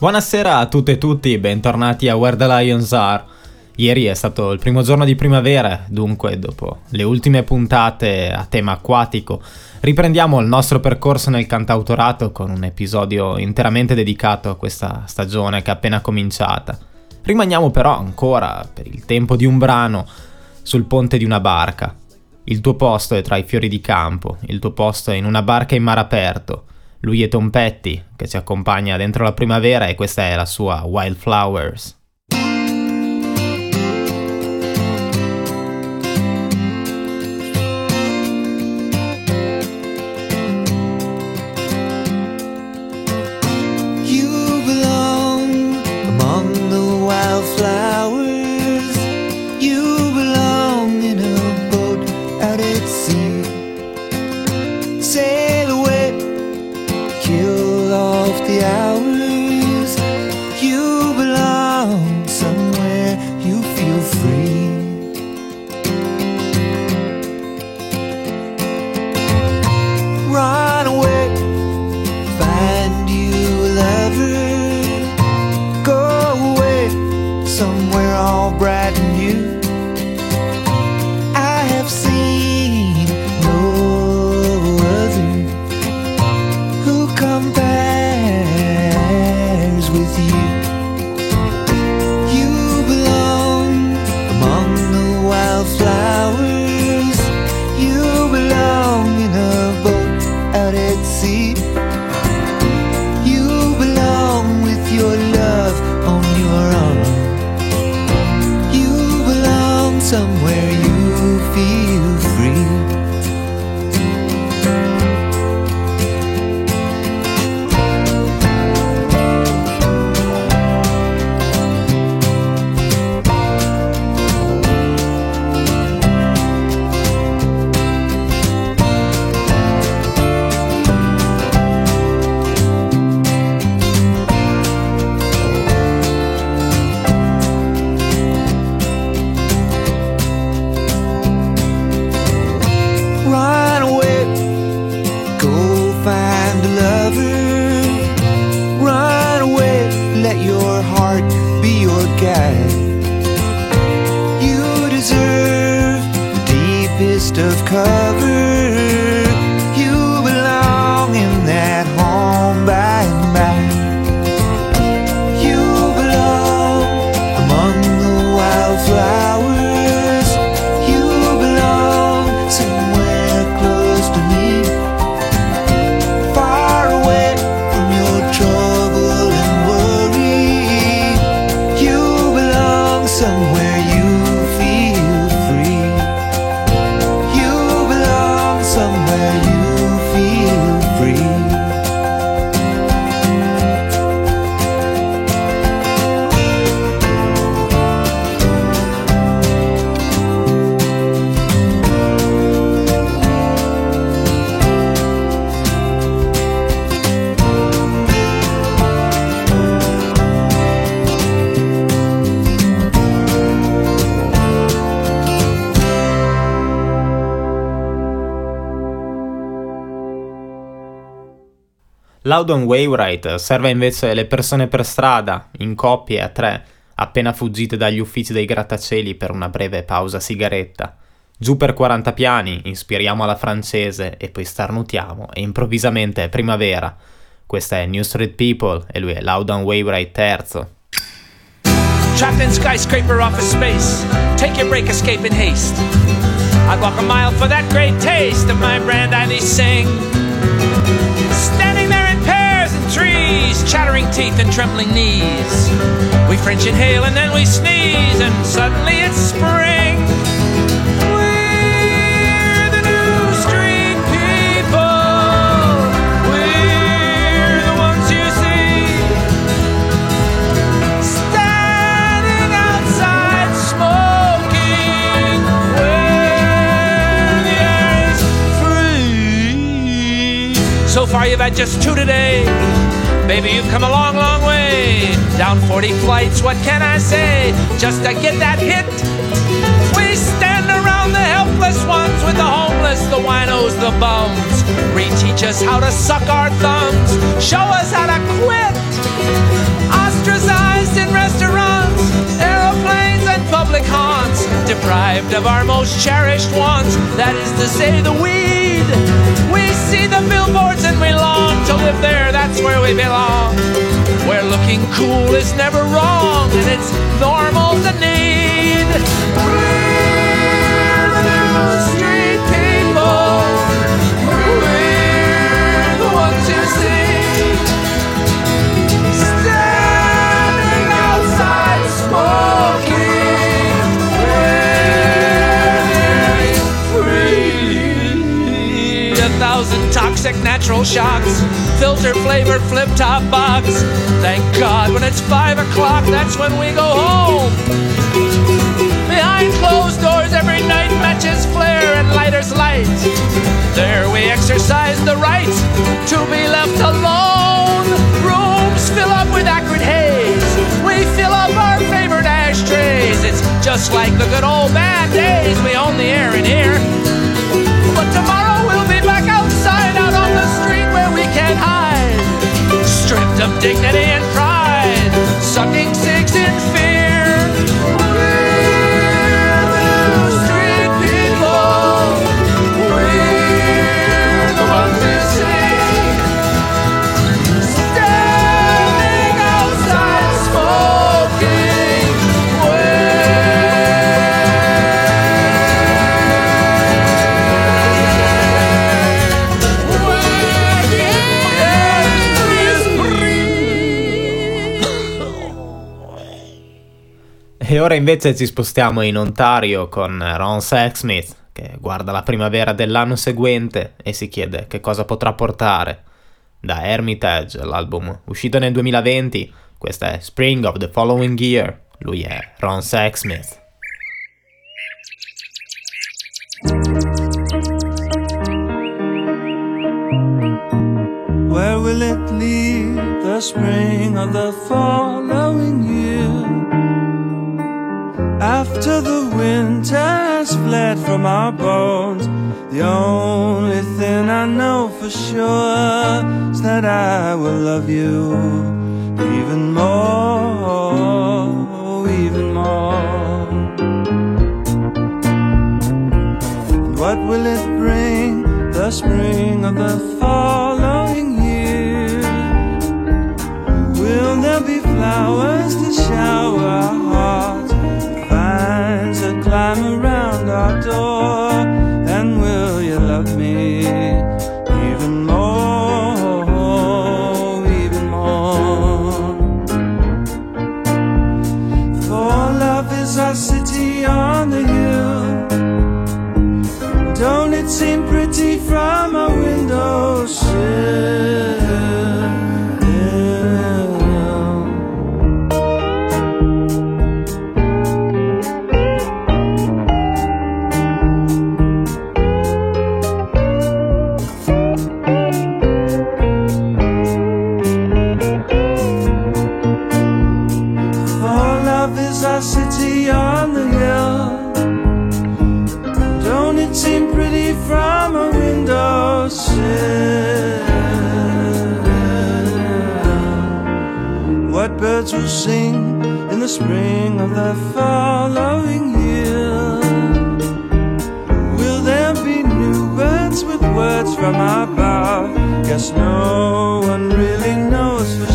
Buonasera a tutte e tutti, bentornati a Where the Lions Are. Ieri è stato il primo giorno di primavera, dunque dopo le ultime puntate a tema acquatico riprendiamo il nostro percorso nel cantautorato con un episodio interamente dedicato a questa stagione che è appena cominciata. Rimaniamo però ancora, per il tempo di un brano, sul ponte di una barca. Il tuo posto è tra i fiori di campo, il tuo posto è in una barca in mare aperto. Lui è Tom Petty, che ci accompagna dentro la primavera e questa è la sua Wildflowers. Loudon Wainwright serve invece le persone per strada, in coppie a tre, appena fuggite dagli uffici dei grattacieli per una breve pausa sigaretta. Giù per 40 piani, ispiriamo alla francese e poi starnutiamo e improvvisamente è primavera. Questa è New Street People e lui è Loudon Wainwright terzo. Trapped in skyscraper office space. Take your break, escape in haste. I'd walk a mile for that great taste of my Brandeis sing. chattering teeth and trembling knees. We French inhale and then we sneeze, and suddenly it's spring. We're the new street people. We're the ones you see standing outside smoking where the air is free. So far, you've had just two today. Baby, you've come a long, long way. Down 40 flights, what can I say? Just to get that hit. We stand around the helpless ones with the homeless, the winos, the bums. Reteach us how to suck our thumbs. Show us how to quit. Ostracized in restaurants, aeroplanes, and public haunts. Deprived of our most cherished wants, that is to say, the weed. We see the billboards and we long to live there, that's where we belong. Where looking cool is never wrong and it's normal to need. We're the new street people. We're the ones who see. Standing outside smoking. Toxic natural shocks. Filter flavored flip top box. Thank God when it's five o'clock, that's when we go home. Behind closed doors every night, matches flare and lighters light. There we exercise the right to be left alone. Rooms fill up with acrid haze. We fill up our favorite ashtrays. It's just like the good old bad days. We own the air in here. But tomorrow hide. Stripped of dignity and pride, E ora invece ci spostiamo in Ontario con Ron Sexsmith che guarda la primavera dell'anno seguente e si chiede che cosa potrà portare. Da Hermitage, l'album uscito nel 2020, questa è Spring of the Following Year, lui è Ron Sexsmith. Where will it lead the spring of the following year? After the winter has fled from our bones, the only thing I know for sure is that I will love you even more, even more. And what will it bring? The spring of the following year. Will there be flowers to shower our hearts? Climb around our door? And will you love me even more, even more? For love is our city on the hill. Don't it seem pretty from a windowsill? What birds will sing in the spring of the following year? Will there be new birds with words from above? Guess no one really knows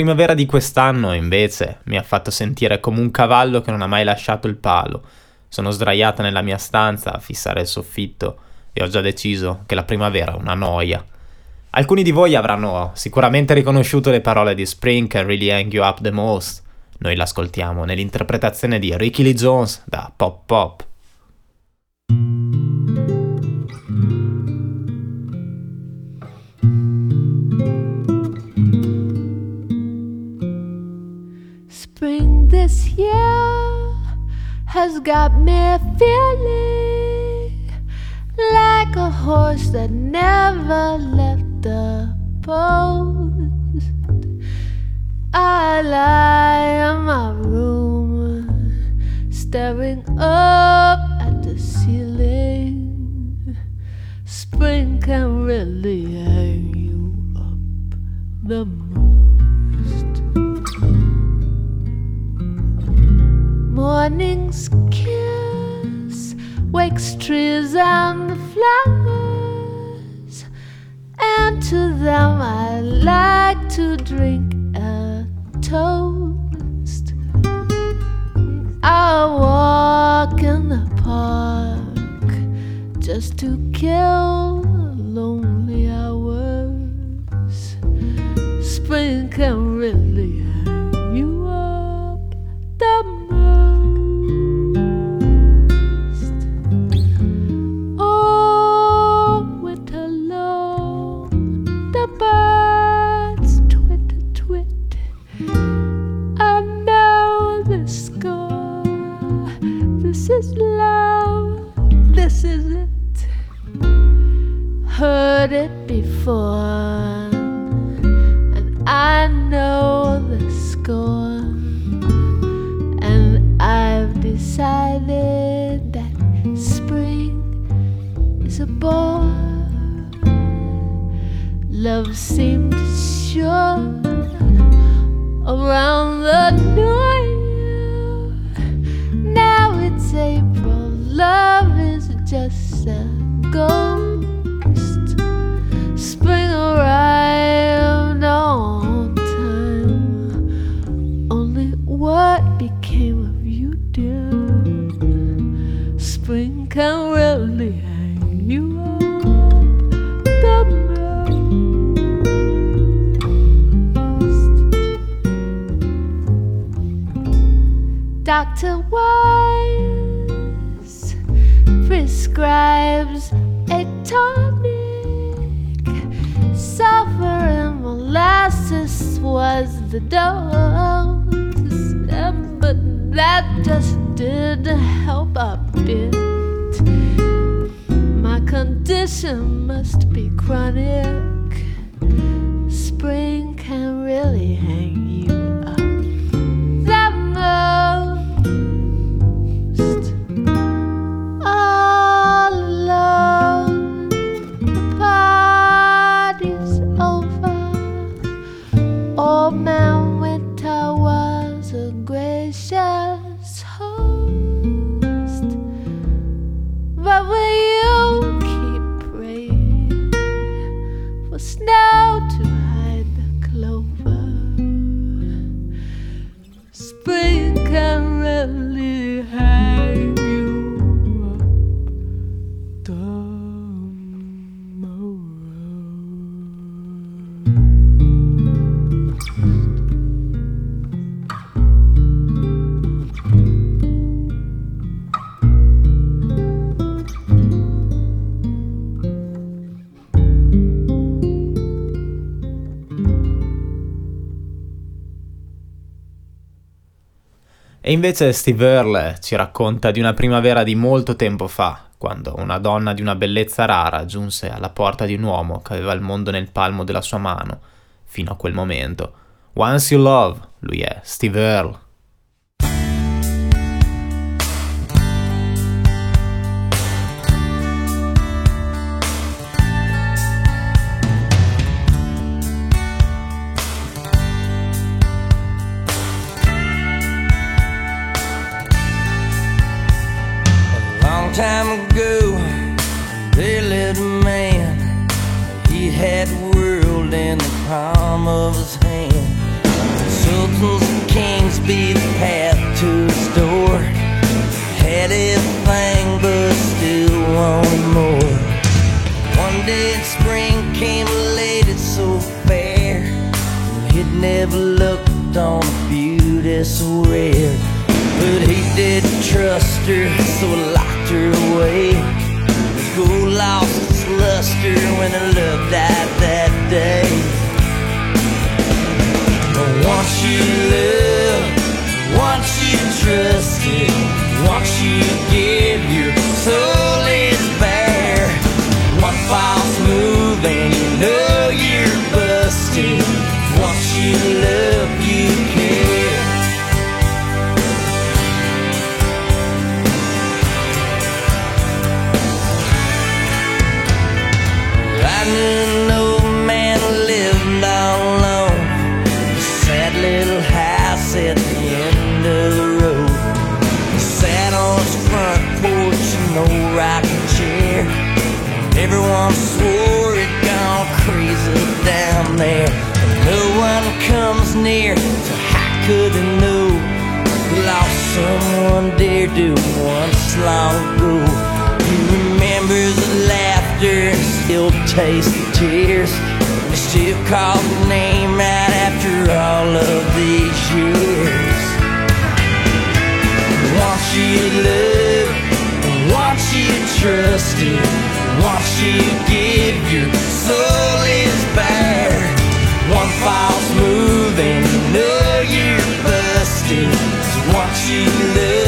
primavera di quest'anno, invece, mi ha fatto sentire come un cavallo che non ha mai lasciato il palo. Sono sdraiata nella mia stanza a fissare il soffitto e ho già deciso che la primavera è una noia. Alcuni di voi avranno sicuramente riconosciuto le parole di Spring Can Really Hang You Up the Most. Noi l'ascoltiamo nell'interpretazione di Ricky Lee Jones da Pop Pop. Has got me feeling like a horse that never left the post. I lie in my room, staring up at the ceiling. Spring can really trees and the flowers, and to them I like to drink a toast. I walk in the park just to kill Spring can really hang you up. Dr. Wise prescribes a tonic. Sulfur and molasses was the dose, but that just didn't must be chronic. E invece Steve Earle ci racconta di una primavera di molto tempo fa, quando una donna di una bellezza rara giunse alla porta di un uomo che aveva il mondo nel palmo della sua mano, fino a quel momento. Once You Love, lui è Steve Earle. in the palm of his hand. Sultans and kings be the path to his door. Had everything but still wanted more. One day in spring came late, it's so fair. He'd never looked on a beauty so rare. But he didn't trust her, so he locked her away. The gold lost its luster when her love died that day you love, once you trusted, once you give your soul there. No one comes near, so how could they know? He lost someone dear to once long ago. He remembers the laughter and still tastes the tears. And he still call the name out after all of these years. Once you love, once you trust it, once you give your soul is bare. False move and you busted. Once you love,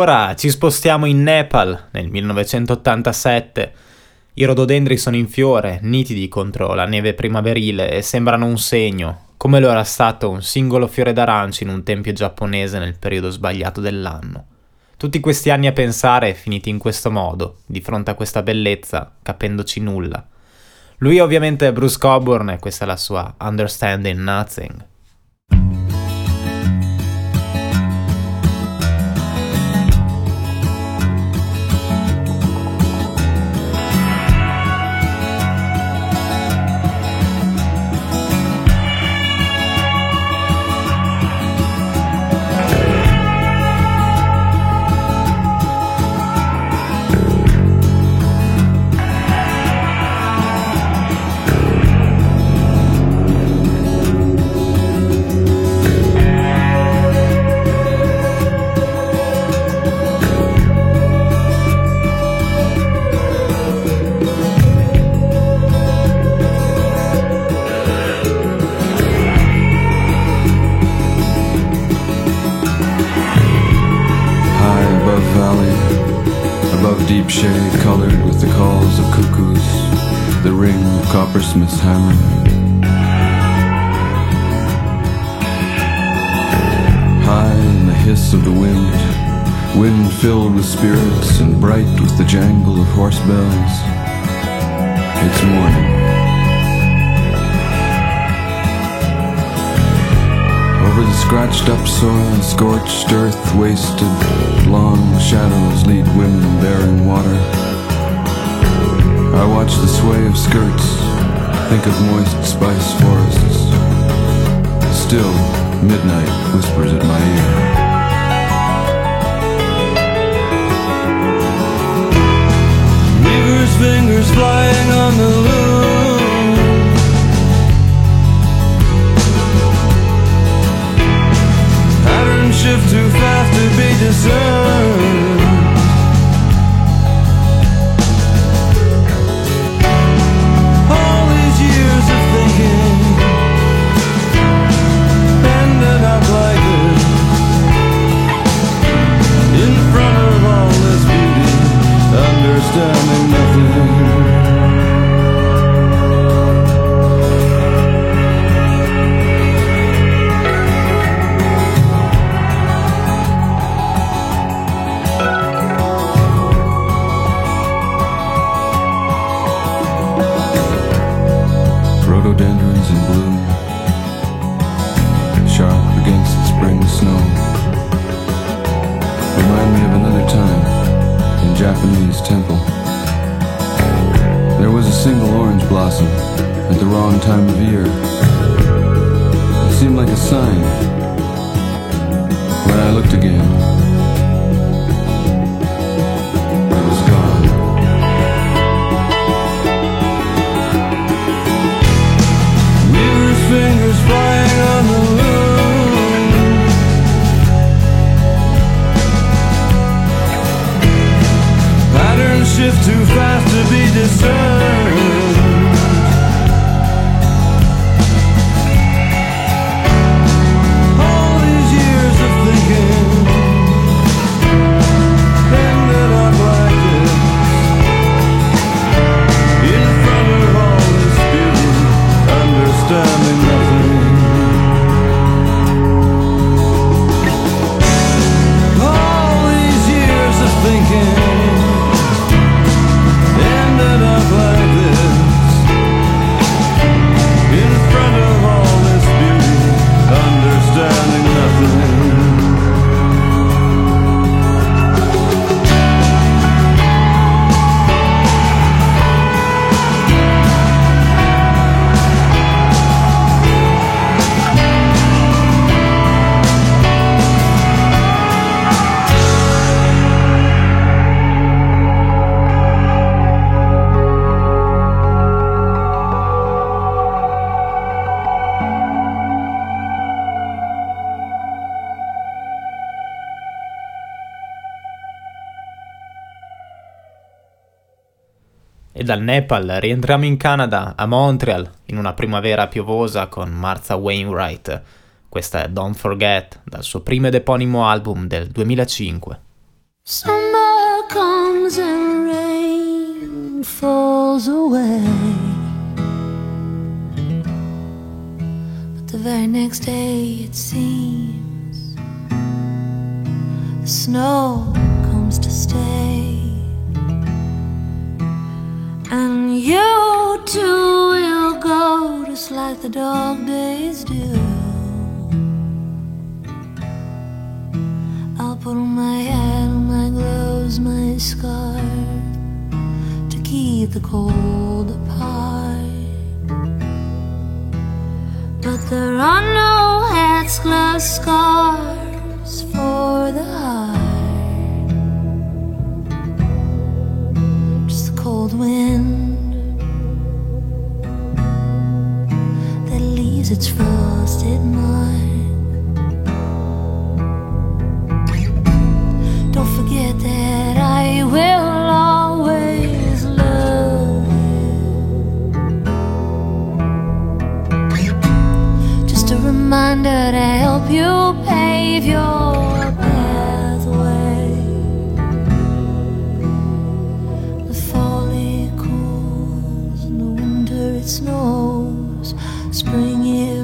ora ci spostiamo in Nepal nel 1987. I rododendri sono in fiore, nitidi contro la neve primaverile e sembrano un segno, come lo era stato un singolo fiore d'arancio in un tempio giapponese nel periodo sbagliato dell'anno. Tutti questi anni a pensare finiti in questo modo, di fronte a questa bellezza, capendoci nulla. Lui ovviamente è Bruce Coburn e questa è la sua Understanding Nothing. With spirits and bright with the jangle of horse bells. It's morning. Over the scratched up soil, and scorched earth wasted, long shadows lead women bearing water. I watch the sway of skirts, think of moist spice forests. Still, midnight whispers at my ear. Flying dal Nepal rientriamo in Canada, a Montreal, in una primavera piovosa con Martha Wainwright. Questa è Don't Forget, dal suo primo ed eponimo album del 2005. Summer comes and rain falls away. But the very next day, it seems, the snow comes to stay. And you too will go just like the dog days do. I'll put on my hat, my gloves, my scarf to keep the cold apart. But there are no hats, gloves, scarves for the heart. Cold wind that leaves its frosted mark. Don't forget that I will always love you. Just a reminder to help you pave your snows, spring is.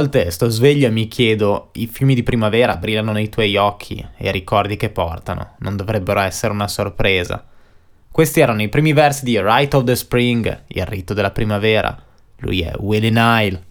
Volte sto sveglio e mi chiedo, i fiumi di primavera brillano nei tuoi occhi e i ricordi che portano non dovrebbero essere una sorpresa. Questi erano i primi versi di Rite of the Spring, il rito della primavera. Lui è Willie Nile.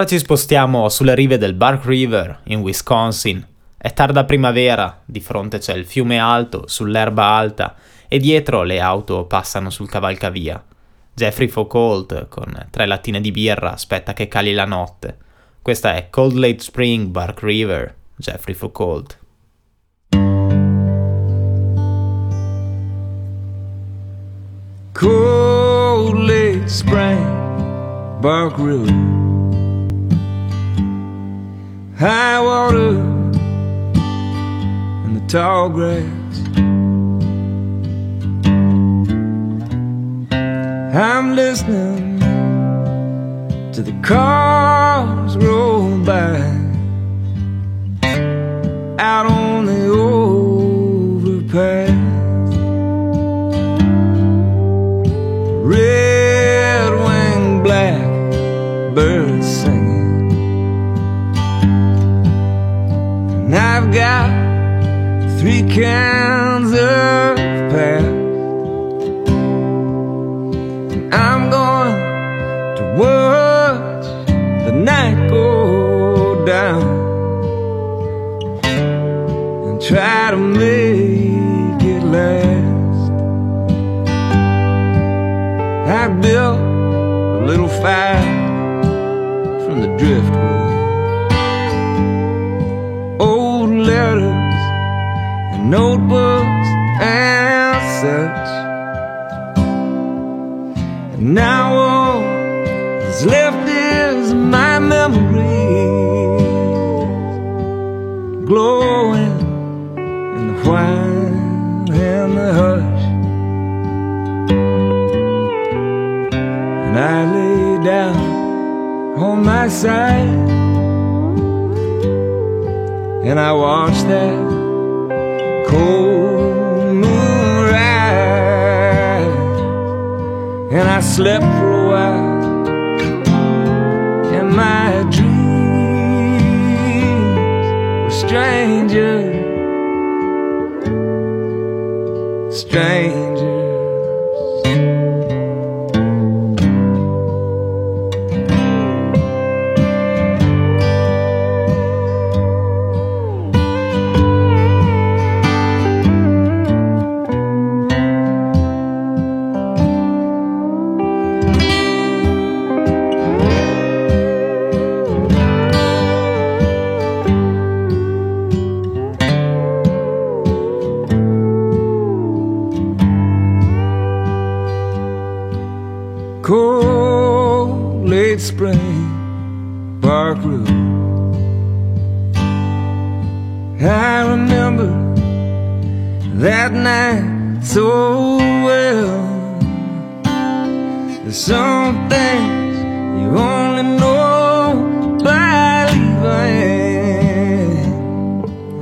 Ora ci spostiamo sulle rive del Bark River, in Wisconsin. È tarda primavera, di fronte c'è il fiume alto, sull'erba alta, e dietro le auto passano sul cavalcavia. Jeffrey Foucault, con tre lattine di birra, aspetta che cali la notte. Questa è Cold Late Spring, Bark River, Jeffrey Foucault. Cold late spring, Bark River. High water and the tall grass. I'm listening to the cars roll by out on the three I lay down on my side. And I watched that cold moon rise. And I slept for a while. And my dreams were strangers strangers so well. There's some things you only know by leaving,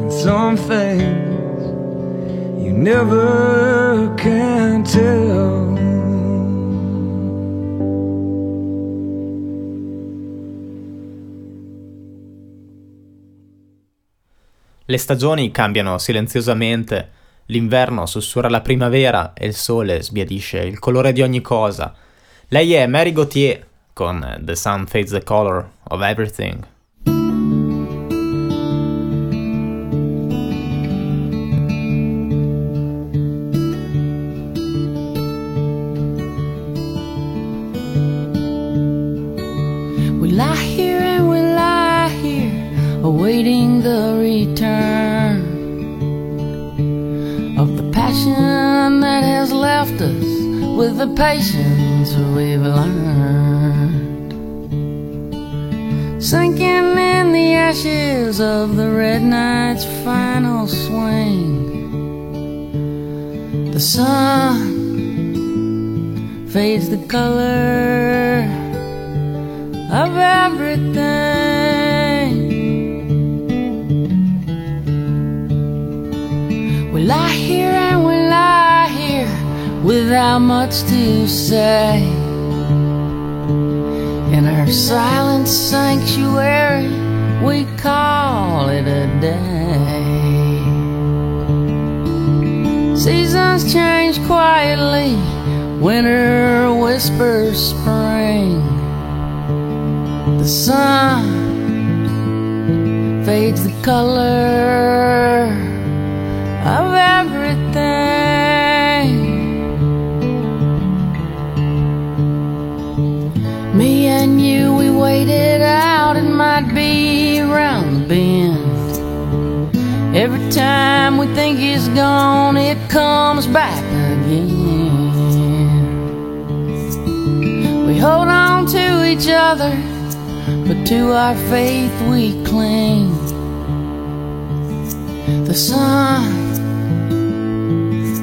and some things you never can tell. Le stagioni cambiano silenziosamente, l'inverno sussurra la primavera e il sole sbiadisce il colore di ogni cosa. Lei è Mary Gauthier con The Sun Fades the Color of Everything. Patience we've learned. Sinking in the ashes of the red night's final swing, the sun fades the color say. In our silent sanctuary, we call it a day. Seasons change quietly, winter whispers spring. The The sun fades the color each other, but to our faith we cling. The sun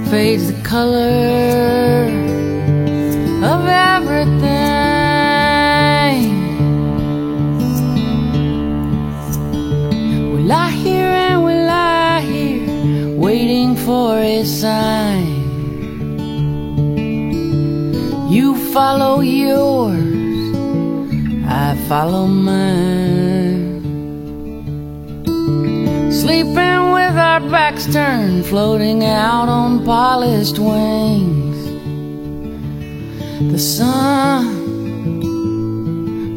fades the color of everything. We lie here and we lie here, waiting for a sign. You follow yours, follow mine. Sleeping with our backs turned, floating out on polished wings. The sun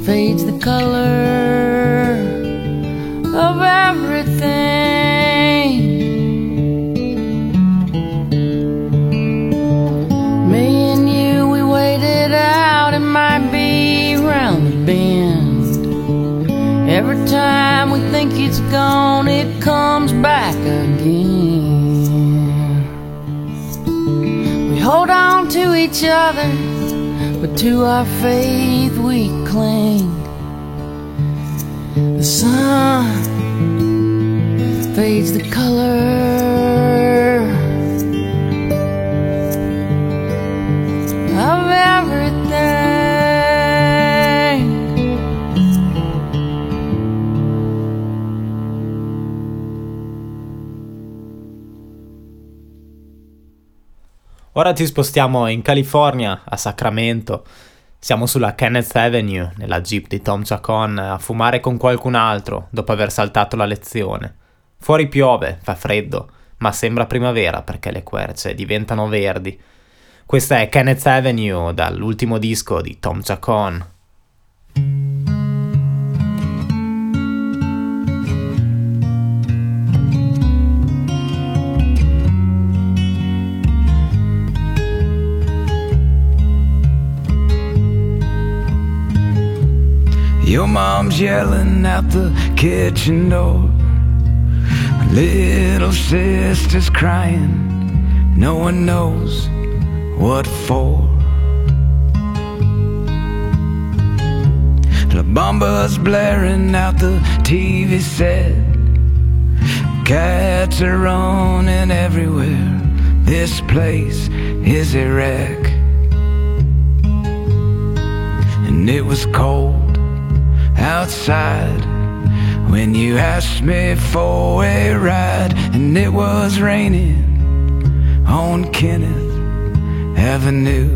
fades the color of everything. Every time we think it's gone, it comes back again. We hold on to each other, but to our faith we cling. The sun fades the color Ora ci spostiamo in California, a Sacramento. Siamo sulla Kenneth Avenue, nella jeep di Tom Chacon, a fumare con qualcun altro dopo aver saltato la lezione. Fuori piove, fa freddo, ma sembra primavera perché le querce diventano verdi. Questa è Kenneth Avenue dall'ultimo disco di Tom Chacon. Your mom's yelling out the kitchen door. Little sister's crying. No one knows what for. The bomber's blaring out the TV set. Cats are running everywhere. This place is a wreck. And it was cold outside when you asked me for a ride, and it was raining on Kenneth Avenue,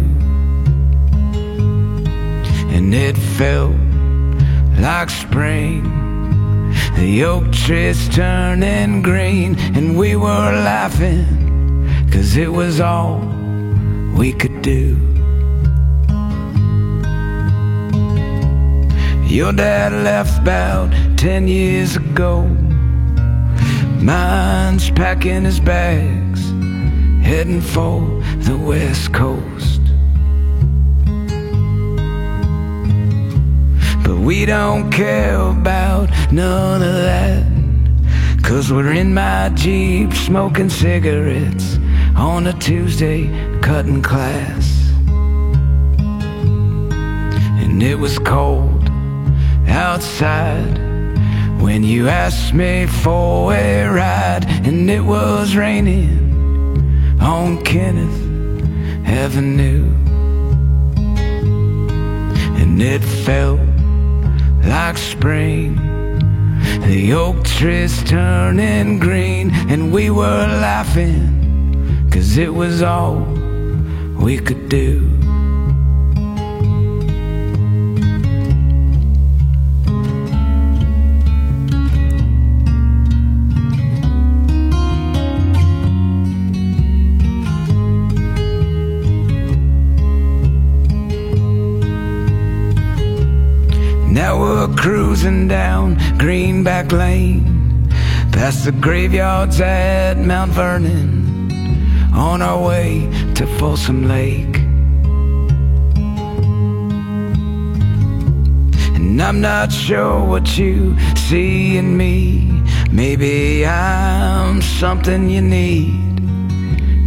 and it felt like spring. The oak trees turning green, and we were laughing, cause it was all we could do. Your dad left about ten years ago. Mine's packing his bags, heading for the west coast. But we don't care about none of that. Cause we're in my Jeep smoking cigarettes on a Tuesday cutting class. And it was cold outside when you asked me for a ride, and it was raining on Kenneth Avenue, and it felt like spring. The oak trees turning green, and we were laughing, cause it was all we could do. We're cruising down Greenback Lane, past the graveyards at Mount Vernon, on our way to Folsom Lake. And I'm not sure what you see in me. Maybe I'm something you need.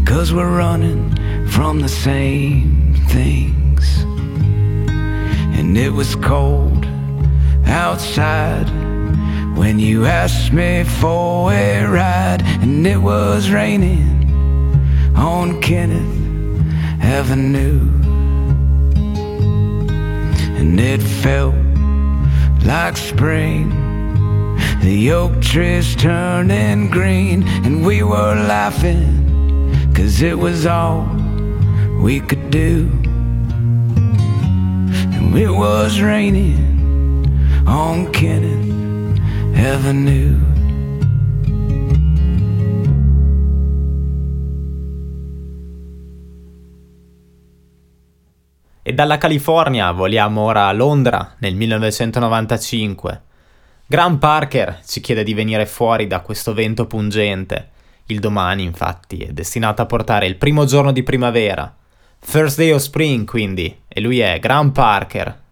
Cause we're running from the same things. And it was cold outside when you asked me for a ride. And it was raining on Kenneth Avenue. And it felt like spring. The oak trees turning green, and we were laughing, cause it was all we could do. And it was raining on Kenneth Avenue. E dalla California voliamo ora a Londra nel 1995. Graham Parker ci chiede di venire fuori da questo vento pungente. Il domani, infatti, è destinato a portare il primo giorno di primavera. First Day of Spring, quindi, e lui è Graham Parker.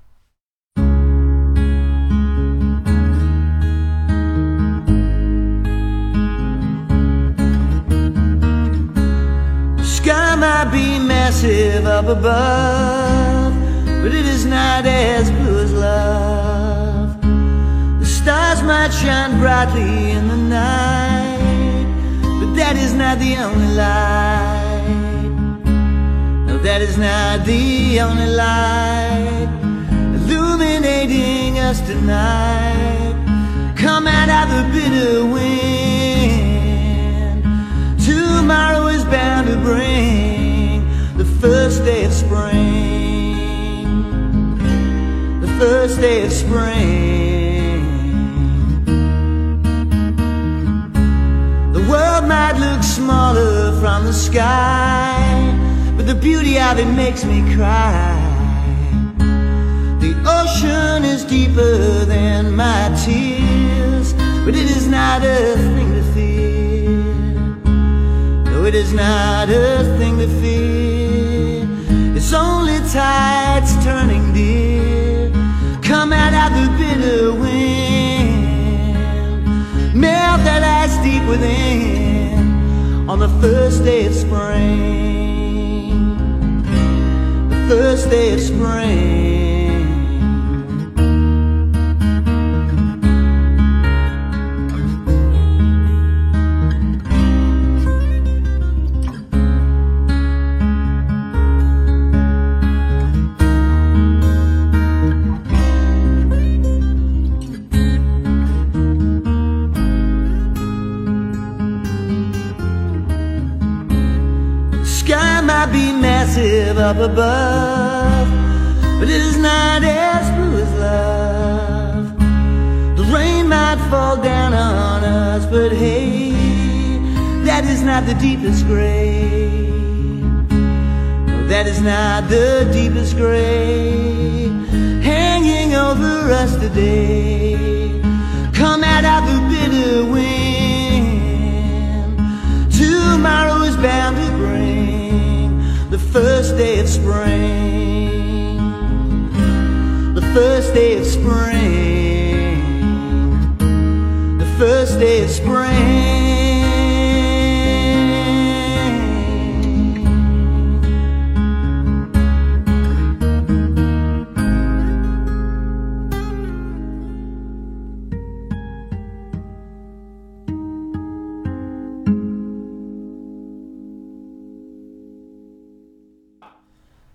Might be massive up above, but it is not as blue as love. The stars might shine brightly in the night, but that is not the only light. No, that is not the only light illuminating us tonight. Come out of the bitter wind. Tomorrow is bound to bring first day of spring. The first day of spring. The world might look smaller from the sky, but the beauty of it makes me cry. The ocean is deeper than my tears, but it is not a thing to fear. No, it is not a thing to fear. It's only tides turning dear. Come out of the bitter wind, melt that ice deep within on the first day of spring. The first day of spring. Up above, but it is not as blue as love. The rain might fall down on us, but hey, that is not the deepest gray. No, that is not the deepest gray hanging over us today. Come out of the bitter wind. Tomorrow is bound first day of spring. The first day of spring. The first day of spring.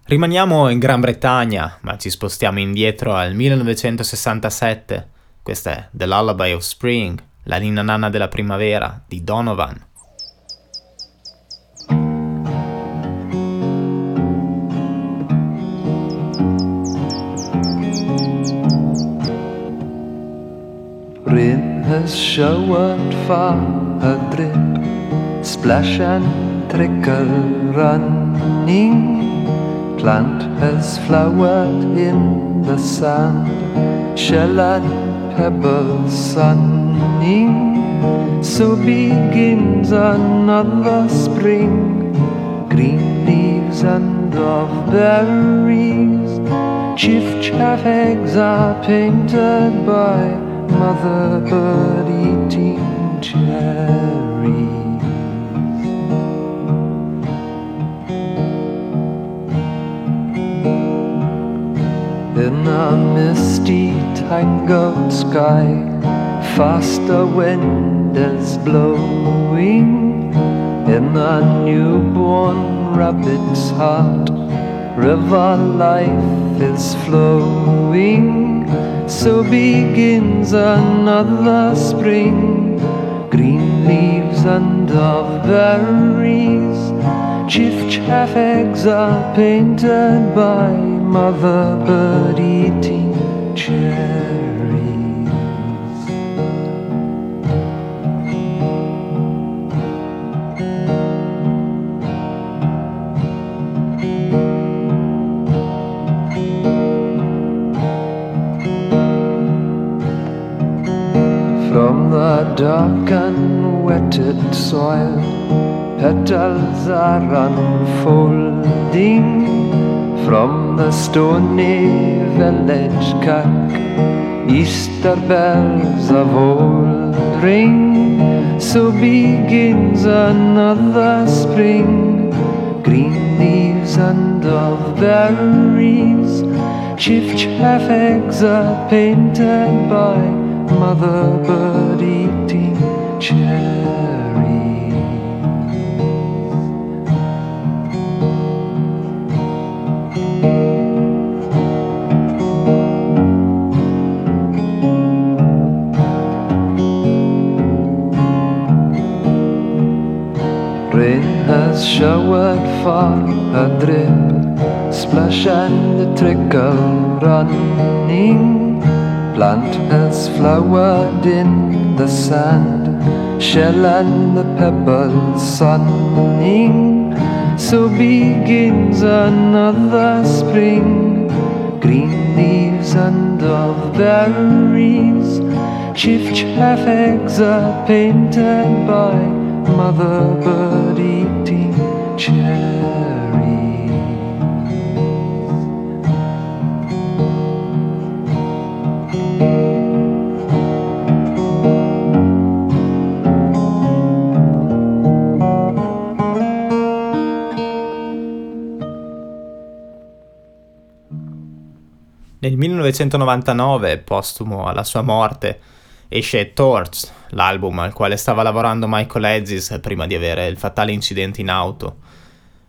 Rimaniamo in Gran Bretagna, ma ci spostiamo indietro al 1967. Questa è The Lullaby of Spring, la ninna nanna della primavera di Donovan. Rain has showered for a drip, splash and trickle running. Plant has flowered in the sand, shell and pebble sunning. So begins another spring. Green leaves and of berries. Chiff chaff eggs are painted by mother bird eating cherries. A misty, tangled sky, faster wind is blowing. In the newborn rabbit's heart, river life is flowing. So begins another spring. Green leaves and of berries. Chiff chaff eggs are painted by mother bird eating cherries. From the dark and wetted soil, petals are unfolding. From the stony village kirk, Easter bells of old ring. So begins another spring. Green leaves and of berries, chiff chaff eggs are painted by mother bird eating cherries. Has showered for a drip, splash and trickle running. Plant has flowered in the sand, shell and the pebble sunning. So begins another spring, green leaves and of berries. Chiff chaff eggs are painted by mother bird 1999, postumo alla sua morte, esce Torch, l'album al quale stava lavorando Michael Ezis prima di avere il fatale incidente in auto.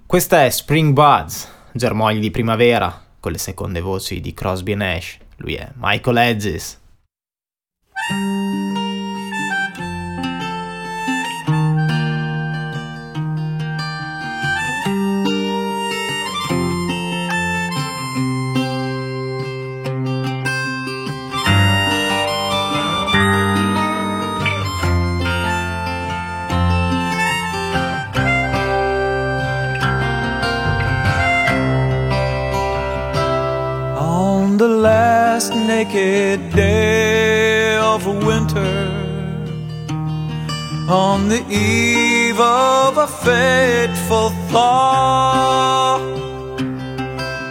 Questa è Spring Buds, germogli di primavera, con le seconde voci di Crosby e Nash. Lui è Michael Ezis. The last naked day of winter, on the eve of a fateful thaw,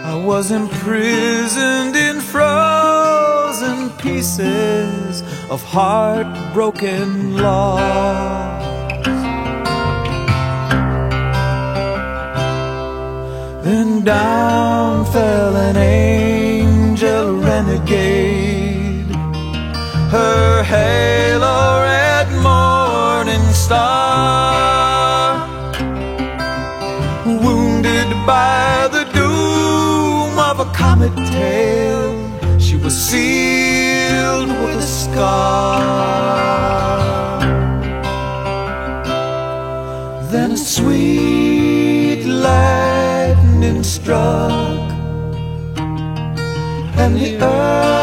I was imprisoned in frozen pieces of heartbroken law. Then down fell an angel renegade, her halo red morning star. Wounded by the doom of a comet tail, she was sealed with a scar. Then a sweet lightning struck, earth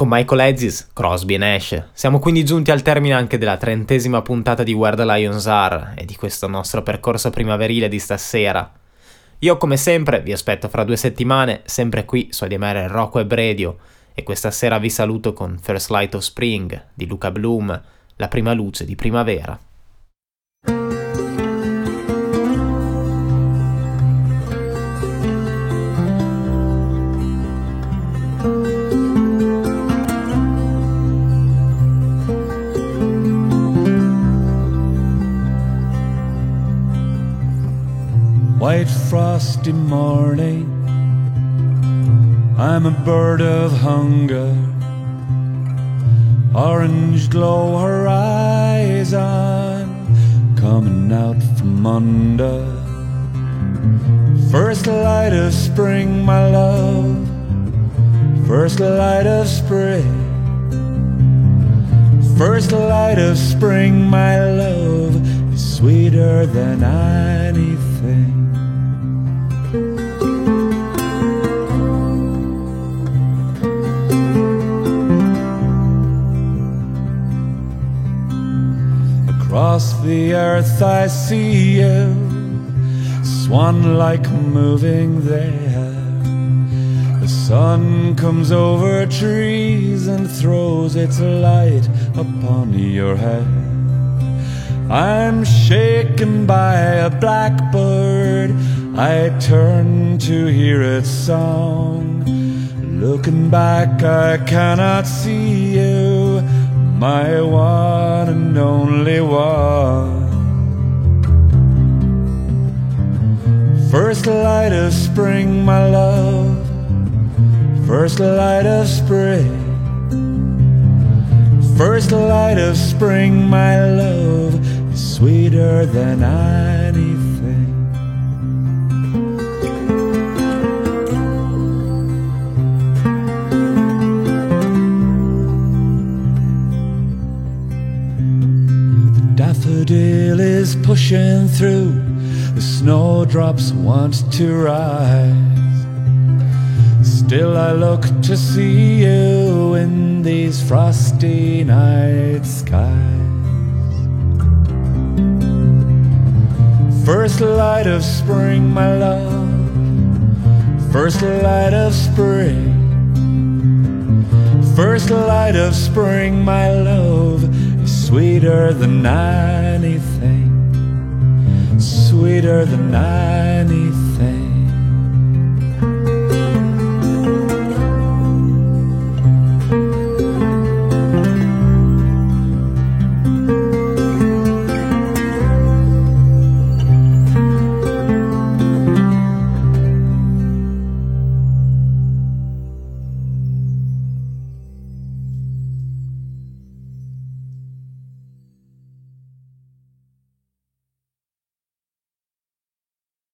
con Michael Hedges, Crosby e Nash, siamo quindi giunti al termine anche della trentesima puntata di Where the Lions Are e di questo nostro percorso primaverile di stasera. Io come sempre vi aspetto fra due settimane, sempre qui su ADMR Rocco e Bredio, e questa sera vi saluto con First Light of Spring di Luca Bloom, la prima luce di primavera. White frosty morning, I'm a bird of hunger. Orange glow horizon, coming out from under. First light of spring, my love. First light of spring. First light of spring, my love, is sweeter than anything. Across the earth I see you, swan like moving there. The sun comes over trees and throws its light upon your head. I'm shaken by a blackbird. I turn to hear its song. Looking back, I cannot see you, my one and only one. First light of spring, my love. First light of spring. First light of spring, my love, is sweeter than anything. The daffodil is pushing through, the snowdrops want to rise. Still, I look to see you in these frosty night skies. First light of spring, my love. First light of spring. First light of spring, my love, sweeter than anything. Sweeter than anything.